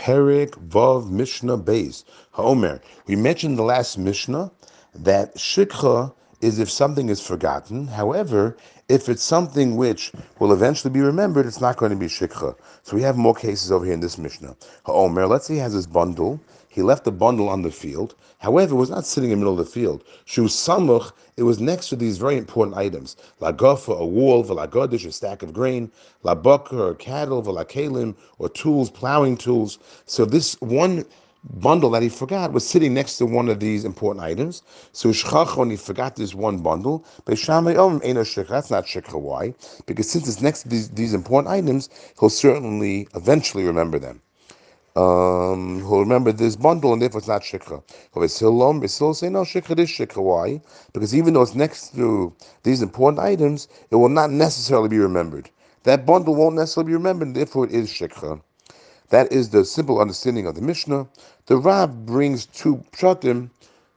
Perek Vav Mishnah Beis. Homer. We mentioned the last Mishnah that shikha is if something is forgotten. However, if it's something which will eventually be remembered, it's not going to be shikha. So we have more cases over here in this Mishnah. Omer, let's say he has his bundle. He left the bundle on the field. However, it was not sitting in the middle of the field. Shu samuch, it was next to these very important items. La gofa, a wall, velagodish, a stack of grain, la baka, or cattle, velakalim, or tools, plowing tools. So this one bundle that he forgot was sitting next to one of these important items. So Shchachon, he forgot this one bundle. But. That's not shikha. Why? Because since it's next to these, these important items, he'll certainly eventually remember them. Um, he'll remember this bundle, and therefore it's not shikha. But he'll still say no shikha is shikha. Why? Because even though it's next to these important items, it will not necessarily be remembered. That bundle won't necessarily be remembered, therefore it is shikha. That is the simple understanding of the Mishnah. The Rav brings two pshatim,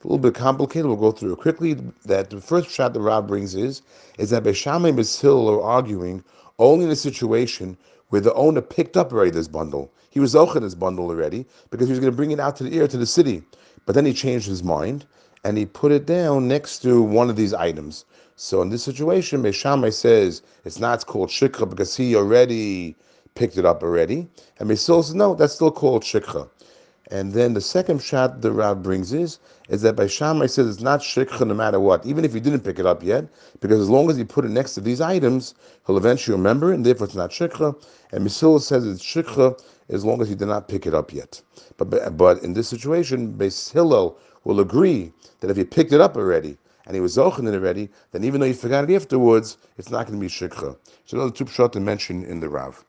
a little bit complicated. We'll go through it quickly. That the first pshat the Rav brings is is that Beis Shammai and Hillel are arguing only in a situation where the owner picked up already this bundle. He was in his bundle already because he was going to bring it out to the ear to the city, but then he changed his mind and he put it down next to one of these items. So in this situation, Beis Shammai says it's not called shikha because he already picked it up already. And Mesil says, no, that's still called shikha. And then the second pshat the Rav brings is is that by Shammai says it's not shikha no matter what, even if he didn't pick it up yet, because as long as he put it next to these items, he'll eventually remember and therefore it's not shikha. And Mesil says it's shikha as long as he did not pick it up yet. But but in this situation, Beis will agree that if he picked it up already and he was zochen it already, then even though he forgot it afterwards, it's not going to be shikha. So those two pshat to mention in the Rav.